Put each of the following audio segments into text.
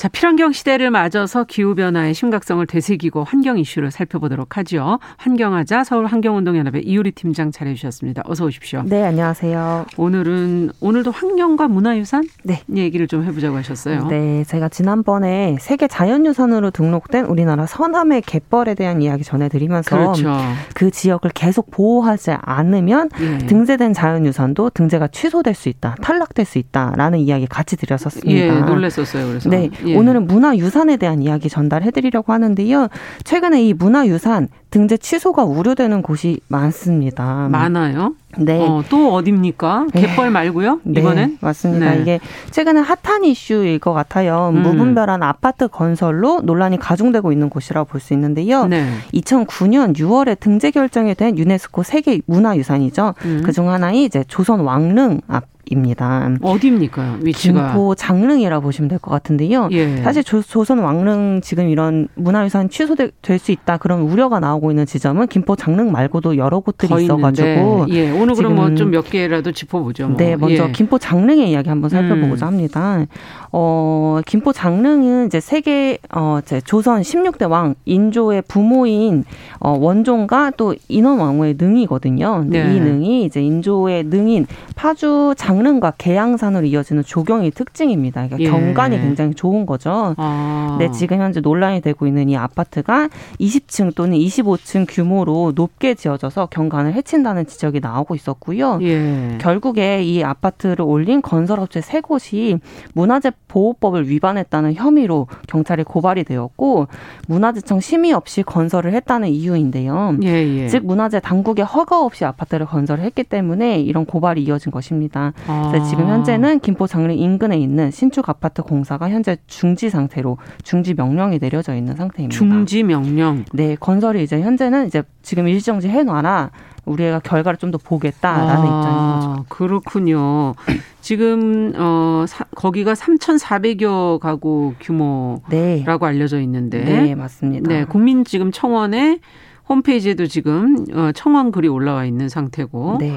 자, 필환경 시대를 맞아서 기후변화의 심각성을 되새기고 환경 이슈를 살펴보도록 하죠. 환경하자 서울 환경운동연합의 이유리 팀장 잘해 주셨습니다. 어서 오십시오. 네, 안녕하세요. 오늘은, 오늘도 환경과 문화유산? 네. 얘기를 좀 해보자고 하셨어요. 네, 제가 지난번에 세계 자연유산으로 등록된 우리나라 서남의 갯벌에 대한 이야기 전해드리면서 그렇죠. 그 지역을 계속 보호하지 않으면 예. 등재된 자연유산도 등재가 취소될 수 있다, 탈락될 수 있다라는 이야기 같이 드렸었습니다. 예, 놀랬었어요. 그래서. 네. 예. 오늘은 문화유산에 대한 이야기 전달해드리려고 하는데요. 최근에 이 문화유산 등재 취소가 우려되는 곳이 많습니다. 많아요? 네. 어, 또 어딥니까? 네. 갯벌 말고요? 네, 이번엔? 맞습니다. 네. 이게 최근에 핫한 이슈일 것 같아요. 음. 무분별한 아파트 건설로 논란이 가중되고 있는 곳이라고 볼 수 있는데요. 네. 2009년 6월에 등재 결정이 된 유네스코 세계 문화유산이죠. 음. 그중 하나인 이제 조선 왕릉 앞 입니다. 어디입니까? 위치가 김포 장릉이라 고 보시면 될 것 같은데요. 예. 사실 조, 선 왕릉 지금 이런 문화유산 취소될 수 있다 그런 우려가 나오고 있는 지점은 김포 장릉 말고도 여러 곳들이 있어가지고 예. 오늘 그럼 뭐 좀 몇 개라도 짚어보죠. 뭐. 네, 먼저 예. 김포 장릉의 이야기 한번 살펴보고자 음. 합니다. 어, 김포 장릉은 이제 세계 어, 이제 조선 16대 왕 인조의 부모인 어, 원종과 또 인원 왕후의 능이거든요. 네. 이 능이 이제 인조의 능인 파주 장 강릉과 계양산으로 이어지는 조경이 특징입니다. 그러니까 예. 경관이 굉장히 좋은 거죠. 아. 네, 지금 현재 논란이 되고 있는 이 아파트가 20층 또는 25층 규모로 높게 지어져서 경관을 해친다는 지적이 나오고 있었고요. 예. 결국에 이 아파트를 올린 건설업체 세 곳이 문화재 보호법을 위반했다는 혐의로 경찰에 고발이 되었고 문화재청 심의 없이 건설을 했다는 이유인데요. 예, 예. 즉 문화재 당국의 허가 없이 아파트를 건설을 했기 때문에 이런 고발이 이어진 것입니다. 아. 지금 현재는 김포 장릉 인근에 있는 신축 아파트 공사가 현재 중지 상태로 중지 명령이 내려져 있는 상태입니다. 중지 명령. 네, 건설이 이제 현재는 이제 지금 일정지 해놔라. 우리가 결과를 좀 더 보겠다라는 아, 입장인 거죠. 그렇군요. 지금 어 사, 거기가 3,400여 가구 규모라고 네. 알려져 있는데. 네, 맞습니다. 네, 국민 지금 청원에 홈페이지에도 지금 어, 청원 글이 올라와 있는 상태고. 네.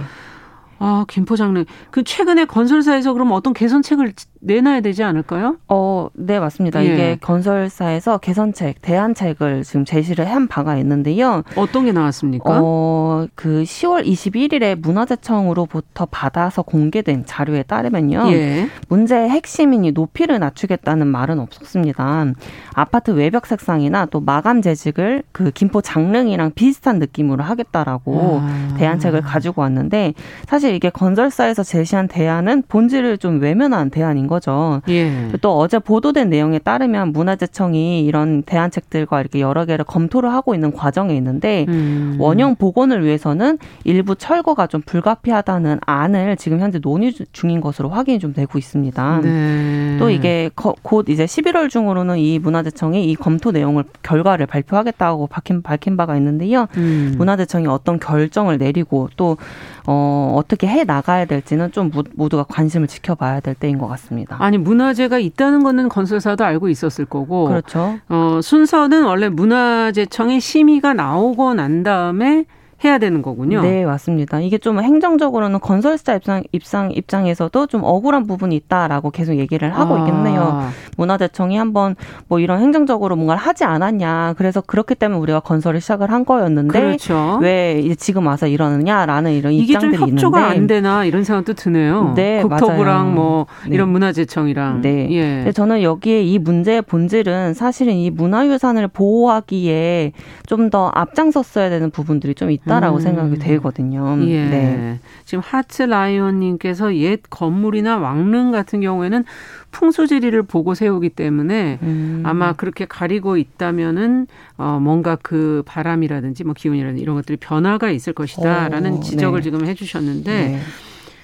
아, 김포장릉. 그 최근에 건설사에서 그럼 어떤 개선책을 내놔야 되지 않을까요? 어, 네, 맞습니다. 예. 이게 건설사에서 개선책, 대안책을 지금 제시를 한 바가 있는데요. 어떤 게 나왔습니까? 어, 그 10월 21일에 문화재청으로부터 받아서 공개된 자료에 따르면요. 예. 문제의 핵심인 이 높이를 낮추겠다는 말은 없었습니다. 아파트 외벽 색상이나 또 마감 재직을 그 김포 장릉이랑 비슷한 느낌으로 하겠다라고 아. 대안책을 가지고 왔는데 사실 이게 건설사에서 제시한 대안은 본질을 좀 외면한 대안인 거 거죠. 예. 또 어제 보도된 내용에 따르면 문화재청이 이런 대안책들과 이렇게 여러 개를 검토를 하고 있는 과정에 있는데 음. 원형 복원을 위해서는 일부 철거가 좀 불가피하다는 안을 지금 현재 논의 중인 것으로 확인이 좀 되고 있습니다. 네. 또 이게 곧 이제 11월 중으로는 이 문화재청이 이 검토 내용을 결과를 발표하겠다고 밝힌, 밝힌 바가 있는데요. 음. 문화재청이 어떤 결정을 내리고 또 어, 어떻게 해 나가야 될지는 좀 모두가 관심을 지켜봐야 될 때인 것 같습니다. 아니 문화재가 있다는 거는 건설사도 알고 있었을 거고, 그렇죠. 어, 순서는 원래 문화재청의 심의가 나오고 난 다음에 해야 되는 거군요. 네, 맞습니다. 이게 좀 행정적으로는 건설사 입장, 입장 입장에서도 좀 억울한 부분이 있다라고 계속 얘기를 하고 아. 있겠네요. 문화재청이 한번 뭐 이런 행정적으로 뭔가를 하지 않았냐. 그래서 그렇기 때문에 우리가 건설을 시작을 한 거였는데 그렇죠. 왜 이제 지금 와서 이러느냐라는 이런 입장들이 좀 협조가 있는데. 안 되나 이런 생각도 드네요. 네, 국토부랑 맞아요. 뭐 네. 이런 문화재청이랑. 네. 예. 저는 여기에 이 문제의 본질은 사실은 이 문화유산을 보호하기에 좀 더 앞장섰어야 되는 부분들이 좀 있다. 있다라고 음. 생각이 되거든요. 예. 네. 지금 하트 라이온님께서 옛 건물이나 왕릉 같은 경우에는 풍수지리를 보고 세우기 때문에 음. 아마 그렇게 가리고 있다면은 어 뭔가 그 바람이라든지 뭐 기운이라든지 이런 것들이 변화가 있을 것이다라는 오, 지적을 네. 지금 해주셨는데. 네.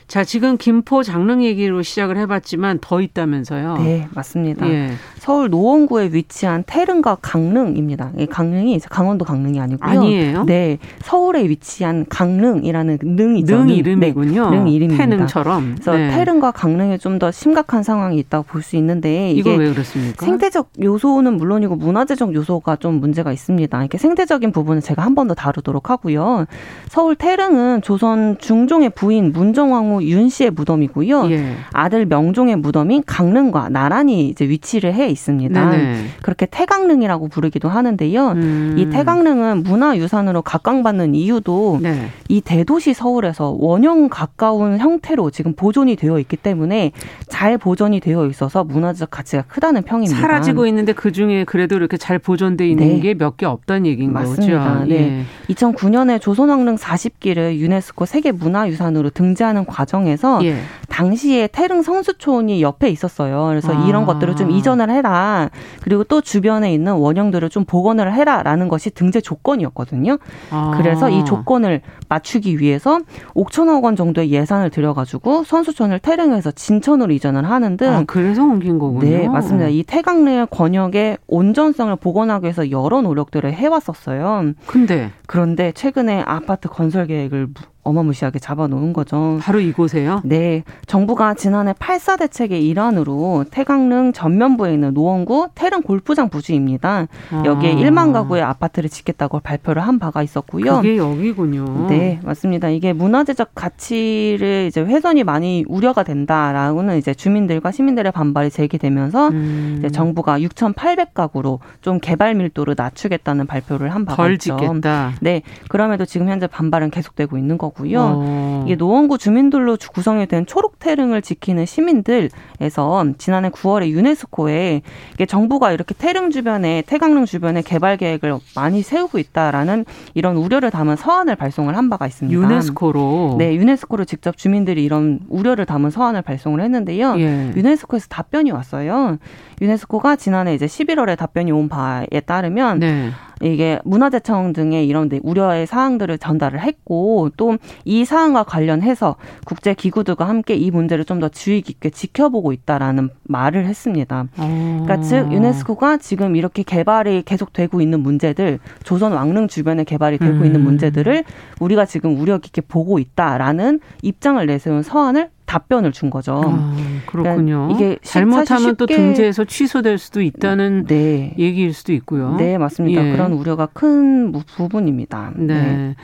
자, 지금 김포 장릉 얘기로 시작을 해봤지만 더 있다면서요? 네, 맞습니다. 예. 서울 노원구에 위치한 태릉과 강릉입니다. 강릉이 강원도 강릉이 아니고요. 아니에요? 네, 서울에 위치한 강릉이라는 능이죠. 능 이름이군요. 네, 능 이름입니다. 태릉처럼. 그래서 네. 태릉과 강릉에 좀 더 심각한 상황이 있다고 볼 수 있는데 이게 왜 그렇습니까? 생태적 요소는 물론이고 문화재적 요소가 좀 문제가 있습니다. 이렇게 생태적인 부분은 제가 한 번 더 다루도록 하고요. 서울 태릉은 조선 중종의 부인 문정왕후 윤 씨의 무덤이고요. 예. 아들 명종의 무덤인 강릉과 나란히 이제 위치를 해 있습니다. 네네. 그렇게 태강릉이라고 부르기도 하는데요. 음. 이 태강릉은 문화유산으로 각광받는 이유도 네. 이 대도시 서울에서 원형 가까운 형태로 지금 보존이 되어 있기 때문에 잘 보존이 되어 있어서 문화적 가치가 크다는 평입니다. 사라지고 있는데 그 중에 그래도 이렇게 잘 보존돼 있는 네. 게몇 개 없다는 얘기인 맞습니다. 거죠. 네. 예. 2009년에 조선왕릉 40기를 유네스코 세계문화유산으로 등재하는 과정 과정에서 예. 당시에 태릉 성수촌이 옆에 있었어요. 그래서 아. 이런 것들을 좀 이전을 해라. 그리고 또 주변에 있는 원형들을 좀 복원을 해라라는 것이 등재 조건이었거든요. 아. 그래서 이 조건을 맞추기 위해서 5천억 원 정도의 예산을 들여가지고 선수촌을 태릉에서 진천으로 이전을 하는 등. 아, 그래서 옮긴 거군요. 네, 맞습니다. 이 태강릉 권역의 온전성을 복원하기 위해서 여러 노력들을 해왔었어요. 근데 그런데 최근에 아파트 건설 계획을 어마무시하게 잡아놓은 거죠. 바로 이곳에요? 네. 정부가 지난해 8사 대책의 일환으로 태강릉 전면부에 있는 노원구 태릉 골프장 부지입니다. 아. 여기에 1만 가구의 아파트를 짓겠다고 발표를 한 바가 있었고요. 그게 여기군요. 네, 맞습니다. 이게 문화재적 가치를 이제 훼손이 많이 우려가 된다라고는 이제 주민들과 시민들의 반발이 제기되면서 음. 이제 정부가 6,800가구로 좀 개발 밀도를 낮추겠다는 발표를 한 바가 덜 있죠. 짓겠다. 네. 그럼에도 지금 현재 반발은 계속되고 있는 거고 거고요. 어. 이게 노원구 주민들로 구성이 된 초록 태릉을 지키는 시민들에서 지난해 9월에 유네스코에 이게 정부가 이렇게 태릉 주변에 태강릉 주변에 개발 계획을 많이 세우고 있다라는 이런 우려를 담은 서한을 발송을 한 바가 있습니다. 유네스코로 네, 유네스코로 직접 주민들이 이런 우려를 담은 서한을 발송을 했는데요. 예. 유네스코에서 답변이 왔어요. 유네스코가 지난해 이제 11월에 답변이 온 바에 따르면 네. 이게 문화재청 등의 이런 우려의 사항들을 전달을 했고 또 이 사항과 관련해서 국제 기구들과 함께 이 문제를 좀 더 주의 깊게 지켜보고 있다라는 말을 했습니다. 그러니까 즉 유네스코가 지금 이렇게 개발이 계속 되고 있는 문제들 조선 왕릉 주변에 개발이 되고 음. 있는 문제들을 우리가 지금 우려 깊게 보고 있다라는 입장을 내세운 서한을 답변을 준 거죠. 아, 그렇군요. 그러니까 이게 잘못하면 또 등재에서 취소될 수도 있다는 네. 얘기일 수도 있고요. 네, 맞습니다. 예. 그런 우려가 큰 부분입니다. 네. 네.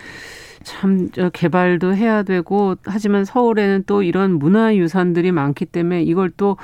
참 개발도 해야 되고 하지만 서울에는 또 이런 문화유산들이 많기 때문에 이걸 또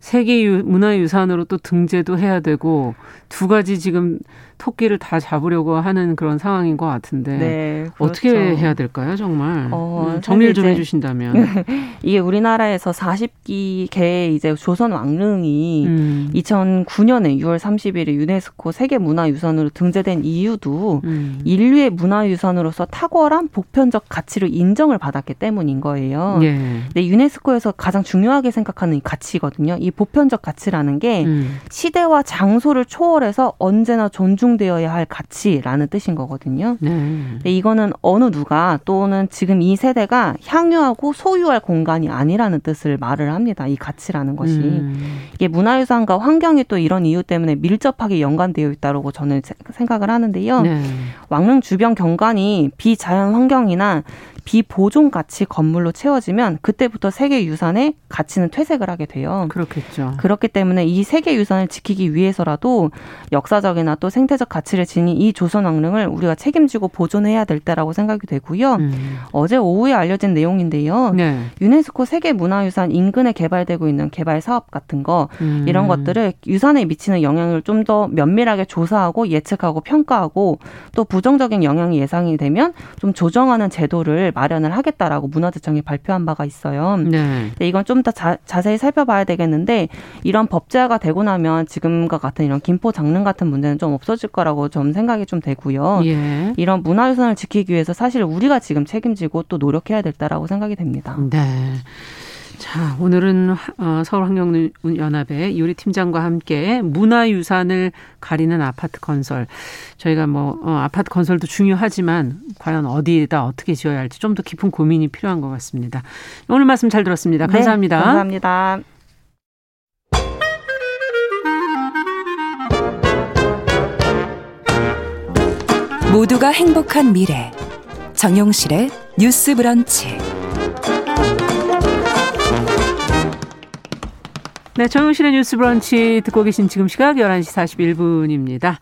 세계 문화유산으로 또 등재도 해야 되고 두 가지 지금 토끼를 다 잡으려고 하는 그런 상황인 것 같은데 네, 그렇죠. 어떻게 해야 될까요, 정말? 어, 음, 정리를 좀 해주신다면 이게 우리나라에서 40기 이제 조선 왕릉이 음. 2009년에 6월 30일에 유네스코 세계 문화유산으로 등재된 이유도 음. 인류의 문화유산으로서 탁월한 보편적 가치를 인정을 받았기 때문인 거예요. 예. 근데 유네스코에서 가장 중요하게 생각하는 이 가치거든요. 이 보편적 가치라는 게 음. 시대와 장소를 초월해서 언제나 존중 존중되어야 할 가치라는 뜻인 거거든요. 네. 이거는 어느 누가 또는 지금 이 세대가 향유하고 소유할 공간이 아니라는 뜻을 말을 합니다. 이 가치라는 것이 음. 이게 문화유산과 환경이 또 이런 이유 때문에 밀접하게 연관되어 있다고 저는 생각을 하는데요. 네. 왕릉 주변 경관이 비자연 환경이나 비보존 가치 건물로 채워지면 그때부터 세계 유산의 가치는 퇴색을 하게 돼요. 그렇겠죠. 그렇기 때문에 이 세계 유산을 지키기 위해서라도 역사적이나 또 생태적 가치를 지닌 이 조선 왕릉을 우리가 책임지고 보존해야 될 때라고 생각이 되고요. 음. 어제 오후에 알려진 내용인데요. 네. 유네스코 세계 문화유산 인근에 개발되고 있는 개발 사업 같은 거 음. 이런 것들을 유산에 미치는 영향을 좀 더 면밀하게 조사하고 예측하고 평가하고 또 부정적인 영향이 예상이 되면 좀 조정하는 제도를 법안을 마련을 하겠다라고 문화재청이 발표한 바가 있어요. 네. 이건 좀 더 자세히 살펴봐야 되겠는데 이런 법제화가 되고 나면 지금과 같은 이런 김포 장릉 같은 문제는 좀 없어질 거라고 좀 생각이 좀 되고요. 예. 이런 문화유산을 지키기 위해서 사실 우리가 지금 책임지고 또 노력해야 될다라고 생각이 됩니다. 네. 자, 오늘은 어, 서울환경연합의 유리 팀장과 함께 문화유산을 가리는 아파트 건설. 저희가 뭐 어, 아파트 건설도 중요하지만 과연 어디에다 어떻게 지어야 할지 좀 더 깊은 고민이 필요한 것 같습니다. 오늘 말씀 잘 들었습니다. 네, 감사합니다. 네, 감사합니다. 모두가 행복한 미래. 정용실의 뉴스 브런치. 네, 정용실의 뉴스 브런치 듣고 계신 지금 시각 11시 41분입니다.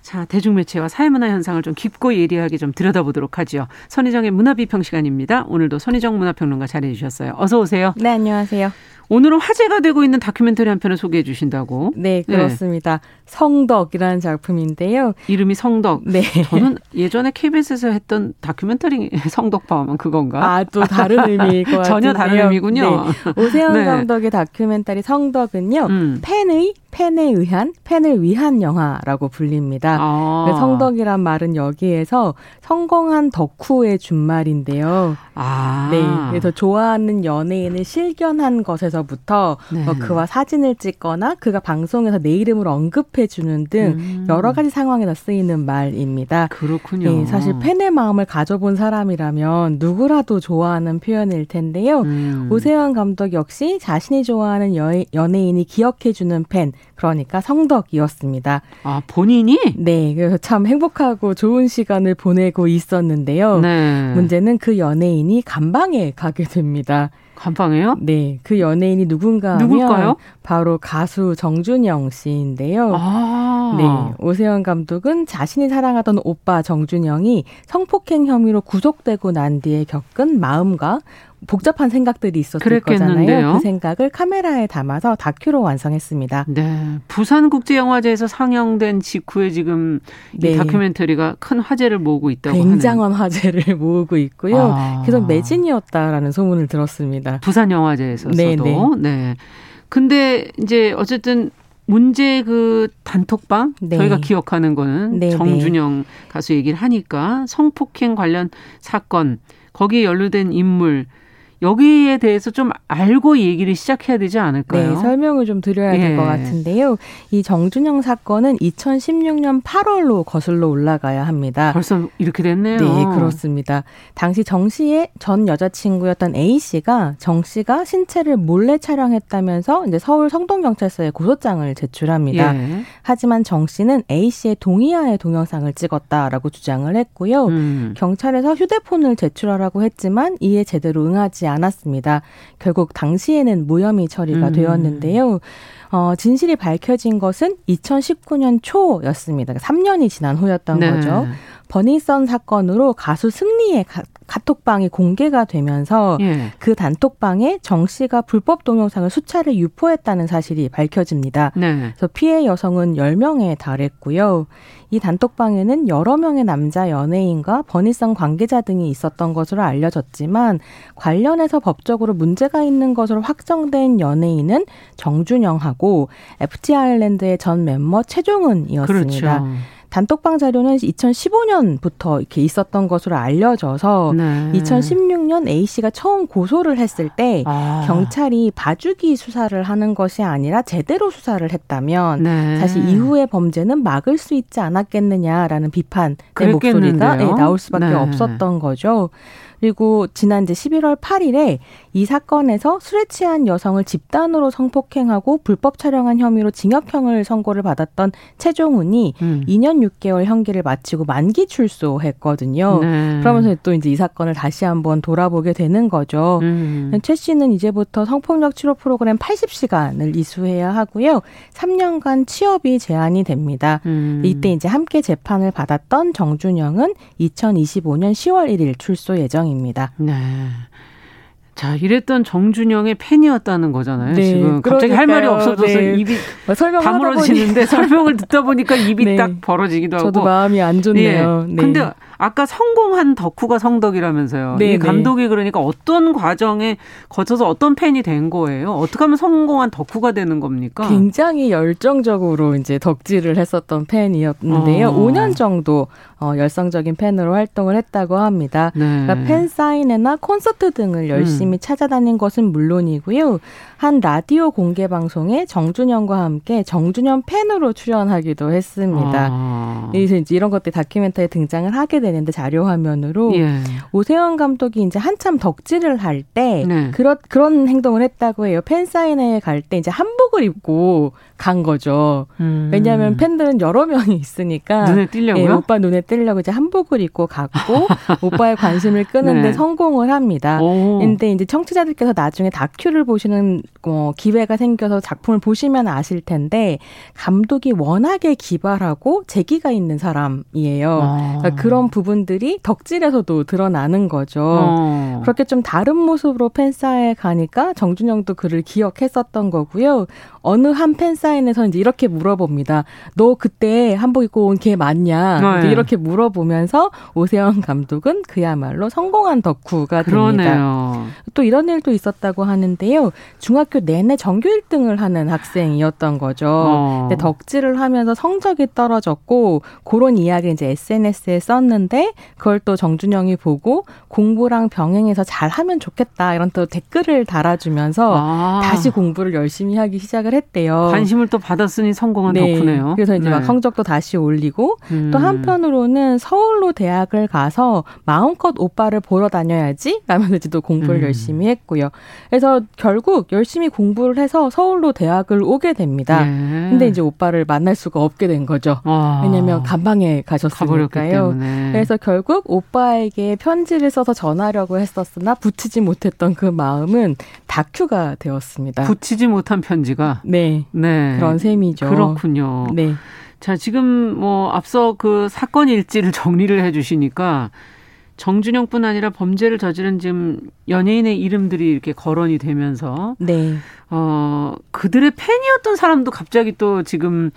자, 대중매체와 사회문화 현상을 좀 깊고 예리하게 좀 들여다보도록 하죠. 선희정의 문화비평 시간입니다. 오늘도 선희정 문화평론가 자리해 주셨어요. 어서 오세요. 네, 안녕하세요. 오늘은 화제가 되고 있는 다큐멘터리 한 편을 소개해 주신다고. 네, 그렇습니다. 네. 성덕이라는 작품인데요. 이름이 성덕. 네. 저는 예전에 KBS에서 했던 다큐멘터리 성덕파 하면 그건가? 아, 또 다른 의미일 것 같은데요. 전혀 다른 의미군요. 네. 오세훈 네. 감독의 다큐멘터리 성덕은요. 음. 팬의 팬에 의한 팬을 위한 영화라고 불립니다. 아. 성덕이란 말은 여기에서 성공한 덕후의 준말인데요. 아. 네. 그래서 좋아하는 연예인을 실견한 것에서부터 네. 뭐 그와 사진을 찍거나 그가 방송에서 내 이름을 언급해 주는 등 음. 여러 가지 상황에서 쓰이는 말입니다. 그렇군요. 네, 사실 팬의 마음을 가져본 사람이라면 누구라도 좋아하는 표현일 텐데요. 음. 오세훈 감독 역시 자신이 좋아하는 여, 연예인이 기억해 주는 팬 그러니까 성덕이었습니다. 아, 본인이? 네. 그래서 참 행복하고 좋은 시간을 보내고 있었는데요. 네. 문제는 그 연예인이 감방에 가게 됩니다. 감방에요? 네. 그 연예인이 누군가 누굴까요? 바로 가수 정준영 씨인데요. 아. 네. 오세훈 감독은 자신이 사랑하던 오빠 정준영이 성폭행 혐의로 구속되고 난 뒤에 겪은 마음과 복잡한 생각들이 있었을 그랬겠는데요. 거잖아요. 그 생각을 카메라에 담아서 다큐로 완성했습니다. 네. 부산국제영화제에서 상영된 직후에 지금 네. 이 다큐멘터리가 큰 화제를 모으고 있다고 굉장한 하는. 화제를 모으고 있고요. 아. 계속 매진이었다라는 소문을 들었습니다. 부산영화제에서도. 네, 네. 네. 근데 이제 어쨌든 문제 그 단톡방 네. 저희가 기억하는 거는 네, 네. 정준영 가수 얘기를 하니까 성폭행 관련 사건 거기에 연루된 인물 여기에 대해서 좀 알고 얘기를 시작해야 되지 않을까요? 네, 설명을 좀 드려야 예. 될것 같은데요. 이 정준영 사건은 2016년 8월로 거슬러 올라가야 합니다. 벌써 이렇게 됐네요. 네, 그렇습니다. 당시 정 씨의 전 여자친구였던 A 씨가 정 씨가 신체를 몰래 촬영했다면서 이제 서울 성동경찰서에 고소장을 제출합니다. 예. 하지만 정 씨는 A 씨의 동의하에 동영상을 찍었다라고 주장을 했고요. 음. 경찰에서 휴대폰을 제출하라고 했지만 이에 제대로 응하 지 않았습니다. 결국 당시에는 무혐의 처리가 음. 되었는데요. 어, 진실이 밝혀진 것은 2019년 초였습니다. 3년이 지난 후였던 네. 거죠. 버닝썬 사건으로 가수 승리의 가, 카톡방이 공개가 되면서 예. 그 단톡방에 정 씨가 불법 동영상을 수차례 유포했다는 사실이 밝혀집니다. 네. 그래서 피해 여성은 10명에 달했고요. 이 단톡방에는 여러 명의 남자 연예인과 버니썬 관계자 등이 있었던 것으로 알려졌지만 관련해서 법적으로 문제가 있는 것으로 확정된 연예인은 정준영하고 FT 아일랜드의 전 멤버 최종은이었습니다. 그렇죠. 단톡방 자료는 2015년부터 이렇게 있었던 것으로 알려져서 네. 2016년 A 씨가 처음 고소를 했을 때 아. 경찰이 봐주기 수사를 하는 것이 아니라 제대로 수사를 했다면 네. 사실 이후의 범죄는 막을 수 있지 않았겠느냐라는 비판의 목소리가 네, 나올 수밖에 네. 없었던 거죠. 그리고 지난 이제 11월 8일에 이 사건에서 술에 취한 여성을 집단으로 성폭행하고 불법 촬영한 혐의로 징역형을 선고를 받았던 최종훈이 음. 2년 6개월 형기를 마치고 만기 출소했거든요. 네. 그러면서 또 이제 이 사건을 다시 한번 돌아보게 되는 거죠. 음. 최 씨는 이제부터 성폭력 치료 프로그램 80시간을 이수해야 하고요. 3년간 취업이 제한이 됩니다. 음. 이때 이제 함께 재판을 받았던 정준영은 2025년 10월 1일 출소 예정 입니다. 입니다. 네. 자, 이랬던 정준영의 팬이었다는 거잖아요. 네, 지금 갑자기 그러니까요. 할 말이 없어져서 네. 입이 뭐 다물어지는데 설명을 듣다 보니까 입이 네. 딱 벌어지기도 하고. 저도 마음이 안 좋네요. 예. 네. 근데 아까 성공한 덕후가 성덕이라면서요. 네, 이 감독이 그러니까 어떤 과정에 거쳐서 어떤 팬이 된 거예요? 어떻게 하면 성공한 덕후가 되는 겁니까? 굉장히 열정적으로 이제 덕질을 했었던 팬이었는데요. 어. 5년 정도 어, 열성적인 팬으로 활동을 했다고 합니다. 네. 그러니까 팬 사인회나 콘서트 등을 열심히 음. 찾아다닌 것은 물론이고요. 한 라디오 공개 방송에 정준영과 함께 정준영 팬으로 출연하기도 했습니다. 아. 이제 이런 것들 다큐멘터리에 등장을 하게 되는데 자료 화면으로 예. 오세훈 감독이 이제 한참 덕질을 할때 네. 그런 그런 행동을 했다고 해요. 팬 사인회에 갈 때 이제 한복을 입고 간 거죠. 음. 왜냐하면 팬들은 여러 명이 있으니까 눈에 띄려고요. 예, 오빠 눈에 띄려고 이제 한복을 입고 갔고 오빠의 관심을 끄는데 네. 성공을 합니다. 오. 근데 이제 청취자들께서 나중에 다큐를 보시는 어, 기회가 생겨서 작품을 보시면 아실 텐데 감독이 워낙에 기발하고 재기가 있는 사람이에요. 아. 그러니까 그런 부분들이 덕질에서도 드러나는 거죠. 어. 그렇게 좀 다른 모습으로 팬사에 가니까 정준영도 그를 기억했었던 거고요. 어느 한 팬 사인에서 이제 이렇게 물어봅니다. 너 그때 한복 입고 온 걔 맞냐? 네. 이렇게 물어보면서 오세영 감독은 그야말로 성공한 덕후가 됩니다. 그러네요. 또 이런 일도 있었다고 하는데요. 중학교 내내 전교 1등을 하는 학생이었던 거죠. 어. 근데 덕질을 하면서 성적이 떨어졌고 그런 이야기를 이제 SNS에 썼는데 그걸 또 정준영이 보고 공부랑 병행해서 잘하면 좋겠다 이런 또 댓글을 달아주면서 아. 다시 공부를 열심히 하기 시작을 했대요. 관심을 또 받았으니 성공한 네. 덕후네요. 그래서 이제 네. 막 성적도 다시 올리고 음. 또 한편으로는 서울로 대학을 가서 마음껏 오빠를 보러 다녀야지 라면서 이제 또 공부를 음. 열심히 했고요. 그래서 결국 열심히 공부를 해서 서울로 대학을 오게 됩니다. 네. 근데 이제 오빠를 만날 수가 없게 된 거죠. 아. 왜냐면 간방에 가셨으니까요. 그래서 결국 오빠에게 편지를 써서 전하려고 했었으나 붙이지 못했던 그 마음은 다큐가 되었습니다. 붙이지 못한 편지가 네. 네. 그런 셈이죠. 그렇군요. 네. 자, 지금 뭐 앞서 그 사건 일지를 정리를 해 주시니까 정준영뿐 아니라 범죄를 저지른 지금 연예인의 이름들이 이렇게 거론이 되면서 네. 어, 그들의 팬이었던 사람도 갑자기 또 지금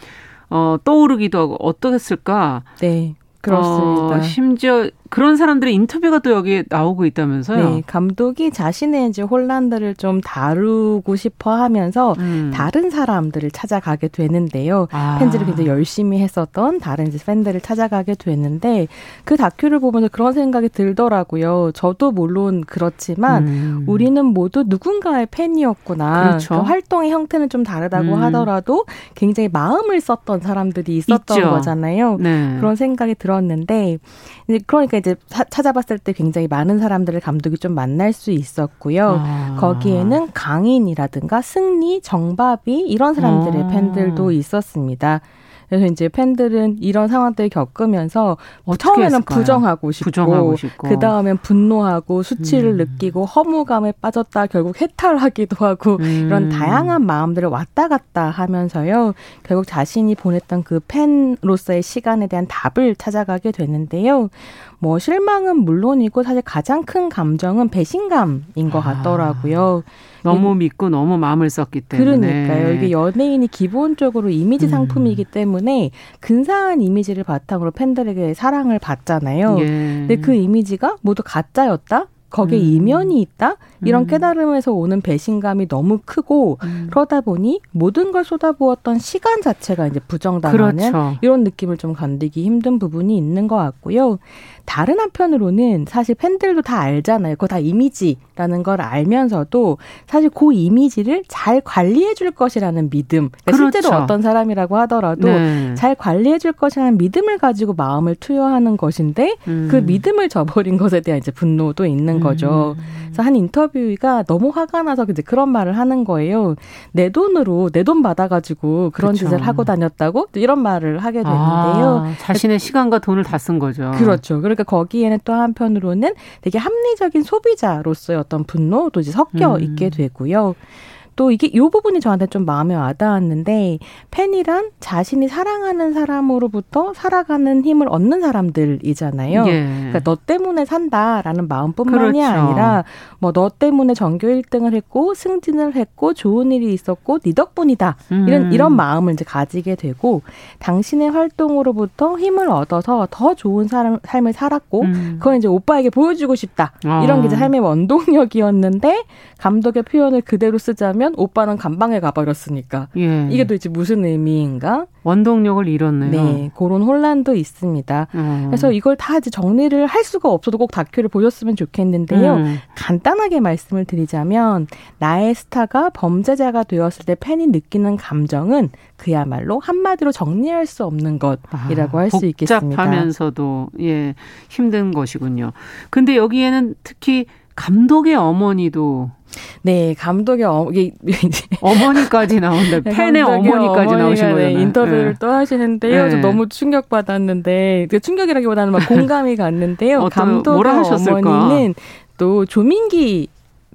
어, 떠오르기도 하고 어떻겠을까? 네. 그렇습니다. 어, 심지어 그런 사람들의 인터뷰가 또 여기에 나오고 있다면서요? 네, 감독이 자신의 이제 혼란들을 좀 다루고 싶어 하면서 음. 다른 사람들을 찾아가게 되는데요. 아. 팬들을 굉장히 열심히 했었던 다른 이제 팬들을 찾아가게 되는데 그 다큐를 보면서 그런 생각이 들더라고요. 저도 물론 그렇지만 음. 우리는 모두 누군가의 팬이었구나. 그렇죠. 그 활동의 형태는 좀 다르다고 음. 하더라도 굉장히 마음을 썼던 사람들이 있었던 있죠. 거잖아요. 네. 그런 생각이 들었는데 그러니까 이제 찾아봤을 때 굉장히 많은 사람들을 감독이 좀 만날 수 있었고요. 아. 거기에는 강인이라든가 승리, 정바비 이런 사람들의 아. 팬들도 있었습니다. 그래서 이제 팬들은 이런 상황들을 겪으면서 처음에는 부정하고 싶고, 부정하고 싶고. 그 다음엔 분노하고 수치를 음. 느끼고 허무감에 빠졌다 결국 해탈하기도 하고 음. 이런 다양한 마음들을 왔다 갔다 하면서요 결국 자신이 보냈던 그 팬로서의 시간에 대한 답을 찾아가게 되는데요. 뭐 실망은 물론이고 사실 가장 큰 감정은 배신감인 것 아. 같더라고요. 너무 믿고 너무 마음을 썼기 때문에. 그러니까요. 이게 연예인이 기본적으로 이미지 음. 상품이기 때문에 근사한 이미지를 바탕으로 팬들에게 사랑을 받잖아요. 예. 근데 그 이미지가 모두 가짜였다? 거기에 음. 이면이 있다 이런 음. 깨달음에서 오는 배신감이 너무 크고 음. 그러다 보니 모든 걸 쏟아부었던 시간 자체가 이제 부정당하는 그렇죠. 이런 느낌을 좀 견디기 힘든 부분이 있는 것 같고요. 다른 한편으로는 사실 팬들도 다 알잖아요. 그거 다 이미지라는 걸 알면서도 사실 그 이미지를 잘 관리해 줄 것이라는 믿음. 그러니까 그렇죠. 실제로 어떤 사람이라고 하더라도 네. 잘 관리해 줄 것이라는 믿음을 가지고 마음을 투여하는 것인데 음. 그 믿음을 저버린 것에 대한 이제 분노도 있는 거죠. 음. 그래서 한 인터뷰가 너무 화가 나서 이제 그런 말을 하는 거예요. 내 돈으로 내 돈 받아가지고 그런 그렇죠. 짓을 하고 다녔다고 이런 말을 하게 되는데요. 아, 자신의 시간과 돈을 다 쓴 거죠. 그렇죠. 그러니까 거기에는 또 한편으로는 되게 합리적인 소비자로서의 어떤 분노도 이제 섞여 음. 있게 되고요. 또 이게 이 부분이 저한테 좀 마음에 와닿았는데 팬이란 자신이 사랑하는 사람으로부터 살아가는 힘을 얻는 사람들이잖아요. 예. 그러니까 너 때문에 산다라는 마음뿐만이 그렇죠. 아니라 뭐 너 때문에 전교 1등을 했고 승진을 했고 좋은 일이 있었고 네 덕분이다. 음. 이런 이런 마음을 이제 가지게 되고 당신의 활동으로부터 힘을 얻어서 더 좋은 사람, 삶을 살았고 음. 그걸 이제 오빠에게 보여주고 싶다. 아. 이런 게 이제 삶의 원동력이었는데 감독의 표현을 그대로 쓰자면 오빠는 감방에 가버렸으니까 예. 이게 도대체 무슨 의미인가? 원동력을 잃었네요. 네, 그런 혼란도 있습니다. 음. 그래서 이걸 다 이제 정리를 할 수가 없어도 꼭 다큐를 보셨으면 좋겠는데요. 음. 간단하게 말씀을 드리자면 나의 스타가 범죄자가 되었을 때 팬이 느끼는 감정은 그야말로 한마디로 정리할 수 없는 것이라고 아, 할수 있겠습니다. 복잡하면서도 예 힘든 것이군요. 근데 여기에는 특히 감독의 어머니도 네, 감독의 어, 이게 어머니까지 나온다. 네, 팬의 어머니까지 나오신 거예요. 네, 인터뷰를 네. 또 하시는데요. 네. 너무 충격받았는데 그 충격이라기보다는 막 공감이 갔는데요. 감독의 어머니는 또 조민기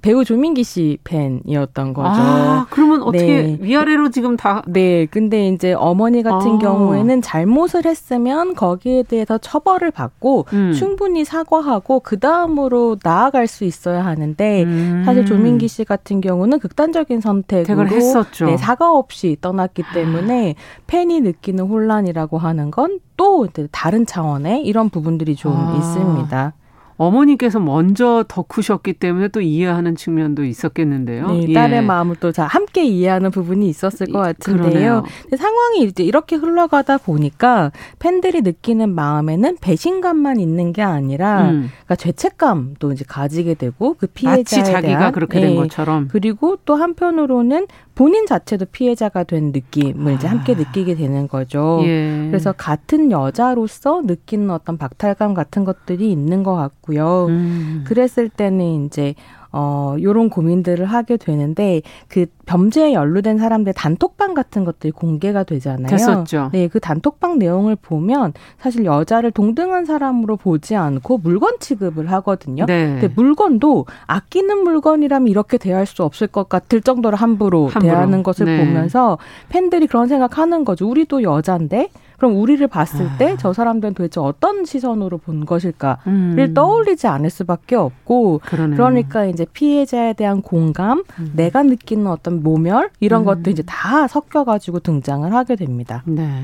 배우 조민기 씨 팬이었던 거죠. 아, 그러면 어떻게 네. 위아래로 지금 다 네, 근데 이제 어머니 같은 아. 경우에는 잘못을 했으면 거기에 대해서 처벌을 받고 음. 충분히 사과하고 그 다음으로 나아갈 수 있어야 하는데 음. 사실 조민기 씨 같은 경우는 극단적인 선택으로 했었죠. 네, 사과 없이 떠났기 때문에 팬이 느끼는 혼란이라고 하는 건 또 다른 차원의 이런 부분들이 좀 아. 있습니다. 어머니께서 먼저 덕후셨기 때문에 또 이해하는 측면도 있었겠는데요. 네, 예. 딸의 마음을 또 함께 이해하는 부분이 있었을 것 같은데요. 상황이 이제 이렇게 흘러가다 보니까 팬들이 느끼는 마음에는 배신감만 있는 게 아니라 음. 그러니까 죄책감도 이제 가지게 되고 그 피해자에 마치 자기가 대한 그렇게 된 네. 것처럼 그리고 또 한편으로는 본인 자체도 피해자가 된 느낌을 이제 함께 아. 느끼게 되는 거죠. 예. 그래서 같은 여자로서 느끼는 어떤 박탈감 같은 것들이 있는 것 같고요. 음. 그랬을 때는 이제 어, 요런 고민들을 하게 되는데 그 범죄에 연루된 사람들 단톡방 같은 것들이 공개가 되잖아요. 됐었죠. 네, 그 단톡방 내용을 보면 사실 여자를 동등한 사람으로 보지 않고 물건 취급을 하거든요. 네. 근데 물건도 아끼는 물건이라면 이렇게 대할 수 없을 것 같을 정도로 함부로, 함부로. 대하는 것을 네. 보면서 팬들이 그런 생각하는 거죠. 우리도 여잔데 그럼 우리를 봤을 때저 아. 사람들은 도대체 어떤 시선으로 본 것일까를 음. 떠올리지 않을 수밖에 없고 그러네요. 그러니까 이제 피해자에 대한 공감, 음. 내가 느끼는 어떤 모멸 이런 음. 것도 이제 다 섞여 가지고 등장을 하게 됩니다. 네.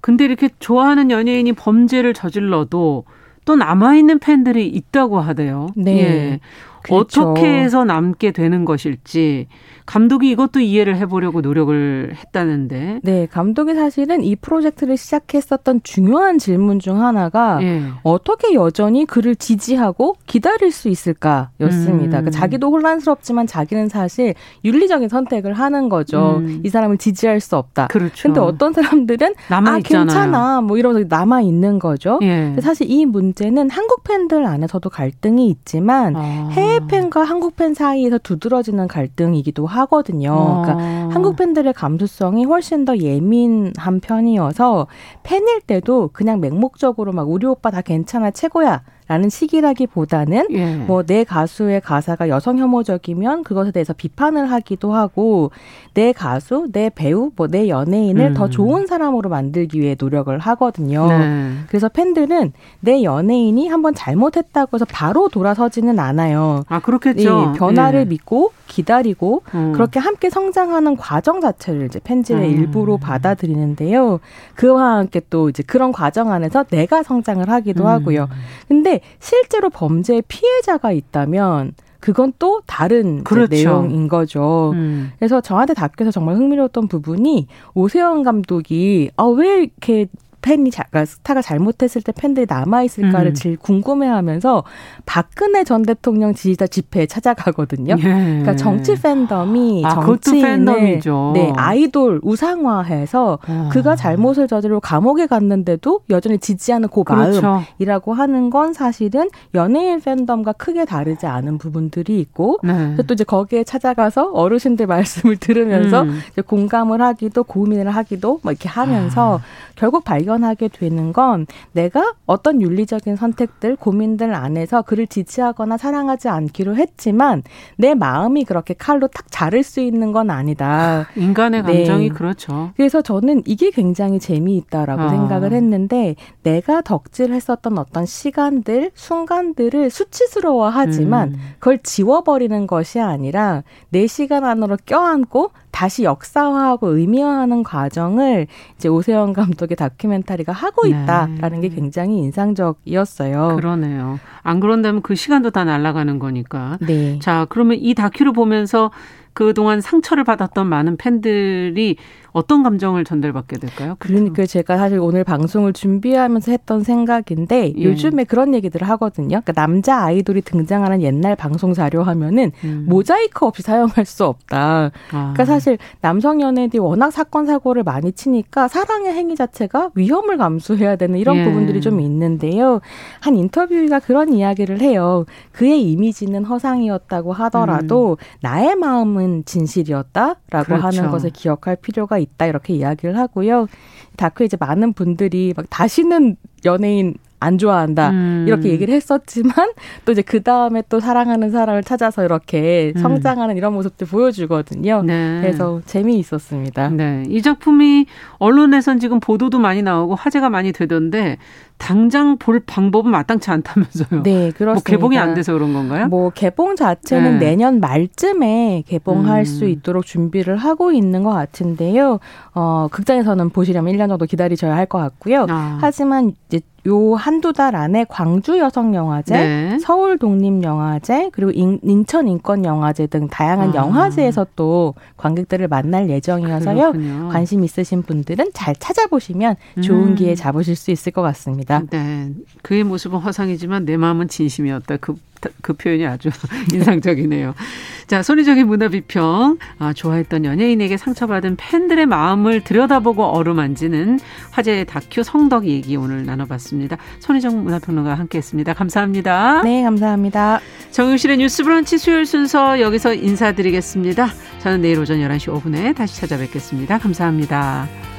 근데 이렇게 좋아하는 연예인이 범죄를 저질러도 또 남아 있는 팬들이 있다고 하대요. 네. 예. 그렇죠. 어떻게 해서 남게 되는 것일지 감독이 이것도 이해를 해보려고 노력을 했다는데. 네, 감독이 사실은 이 프로젝트를 시작했었던 중요한 질문 중 하나가 예. 어떻게 여전히 그를 지지하고 기다릴 수 있을까였습니다. 음. 그러니까 자기도 혼란스럽지만 자기는 사실 윤리적인 선택을 하는 거죠. 음. 이 사람을 지지할 수 없다. 그렇죠. 근데 어떤 사람들은 남아 아 괜찮아 뭐 이러면서 남아 있는 거죠. 예. 사실 이 문제는 한국 팬들 안에서도 갈등이 있지만 아. 해외 팬과 한국 팬 사이에서 두드러지는 갈등이기도. 하거든요. 어. 그러니까 한국 팬들의 감수성이 훨씬 더 예민한 편이어서 팬일 때도 그냥 맹목적으로 막 우리 오빠 다 괜찮아 최고야 라는 시기라기보다는 예. 뭐내 가수의 가사가 여성 혐오적이면 그것에 대해서 비판을 하기도 하고 내 가수, 내 배우, 뭐 내 연예인을 음. 더 좋은 사람으로 만들기 위해 노력을 하거든요. 네. 그래서 팬들은 내 연예인이 한번 잘못했다고 해서 바로 돌아서지는 않아요. 아 그렇겠죠. 네, 변화를 네. 믿고 기다리고 음. 그렇게 함께 성장하는 과정 자체를 이제 팬들의 음. 일부로 받아들이는데요. 그와 함께 또 이제 그런 과정 안에서 내가 성장을 하기도 음. 하고요. 근데 실제로 범죄의 피해자가 있다면 그건 또 다른 그렇죠. 내용인 거죠. 음. 그래서 저한테 다큐에서 정말 흥미로웠던 부분이 오세영 감독이 아 왜 이렇게 팬이 자, 그러니까 스타가 잘못했을 때 팬들이 남아 있을까를 음. 제일 궁금해하면서 박근혜 전 대통령 지지자 집회에 찾아가거든요. 예. 그러니까 정치 팬덤이 아, 정치인을 네 아이돌 우상화해서 아. 그가 잘못을 저지르고 감옥에 갔는데도 여전히 지지하는 그 그렇죠. 마음이라고 하는 건 사실은 연예인 팬덤과 크게 다르지 않은 부분들이 있고 네. 또 이제 거기에 찾아가서 어르신들 말씀을 들으면서 음. 공감을 하기도 고민을 하기도 뭐 이렇게 하면서 아. 결국 발견 발견하게 되는 건 내가 어떤 윤리적인 선택들, 고민들 안에서 그를 지지하거나 사랑하지 않기로 했지만 내 마음이 그렇게 칼로 탁 자를 수 있는 건 아니다. 인간의 네. 감정이 네. 그렇죠. 그래서 저는 이게 굉장히 재미있다라고 아. 생각을 했는데 내가 덕질했었던 어떤 시간들, 순간들을 수치스러워하지만 음. 그걸 지워버리는 것이 아니라 내 시간 안으로 껴안고 다시 역사화하고 의미화하는 과정을 이제 오세영 감독의 다큐멘터리가 하고 네. 있다라는 네. 게 굉장히 인상적이었어요. 그러네요. 안 그런다면 그 시간도 다 날아가는 거니까. 네. 자, 그러면 이 다큐를 보면서 그동안 상처를 받았던 많은 팬들이 어떤 감정을 전달받게 될까요? 그러니까 제가 사실 오늘 방송을 준비하면서 했던 생각인데 예. 요즘에 그런 얘기들을 하거든요. 그러니까 남자 아이돌이 등장하는 옛날 방송 자료 하면은 음. 모자이크 없이 사용할 수 없다. 아. 그러니까 사실 남성 연예인들이 워낙 사건 사고를 많이 치니까 사랑의 행위 자체가 위험을 감수해야 되는 이런 예. 부분들이 좀 있는데요. 한 인터뷰가 그런 이야기를 해요. 그의 이미지는 허상이었다고 하더라도 음. 나의 마음은 진실이었다라고 그렇죠. 하는 것을 기억할 필요가 있다 이렇게 이야기를 하고요. 다큐에 이제 많은 분들이 막 다시는 연예인 안 좋아한다 음. 이렇게 얘기를 했었지만 또 이제 그 다음에 또 사랑하는 사람을 찾아서 이렇게 음. 성장하는 이런 모습들 보여주거든요. 네. 그래서 재미있었습니다. 네, 이 작품이 언론에선 지금 보도도 많이 나오고 화제가 많이 되던데 당장 볼 방법은 마땅치 않다면서요. 네, 그렇습니다. 뭐 개봉이 안 돼서 그런 건가요? 뭐 개봉 자체는 네. 내년 말쯤에 개봉할 음. 수 있도록 준비를 하고 있는 것 같은데요. 어, 극장에서는 보시려면 1년 정도 기다리셔야 할 것 같고요. 아. 하지만 이제 요 한두 달 안에 광주 여성 영화제, 네. 서울 독립 영화제, 그리고 인, 천 인권 영화제 등 다양한 아. 영화제에서 또 관객들을 만날 예정이어서요. 그렇군요. 관심 있으신 분들은 잘 찾아보시면 좋은 음. 기회 잡으실 수 있을 것 같습니다. 네. 그의 모습은 허상이지만 내 마음은 진심이었다. 그, 그 표현이 아주 인상적이네요. 자, 소리적인 문화 비평. 아, 좋아했던 연예인에게 상처받은 팬들의 마음을 들여다보고 어루만지는 화제의 다큐 성덕 얘기 오늘 나눠봤습니다. 손희정 문화평론가 함께 했습니다. 감사합니다. 네, 감사합니다. 정용실의 뉴스 브런치 수요일 순서 여기서 인사드리겠습니다. 저는 내일 오전 11시 5분에 다시 찾아뵙겠습니다. 감사합니다.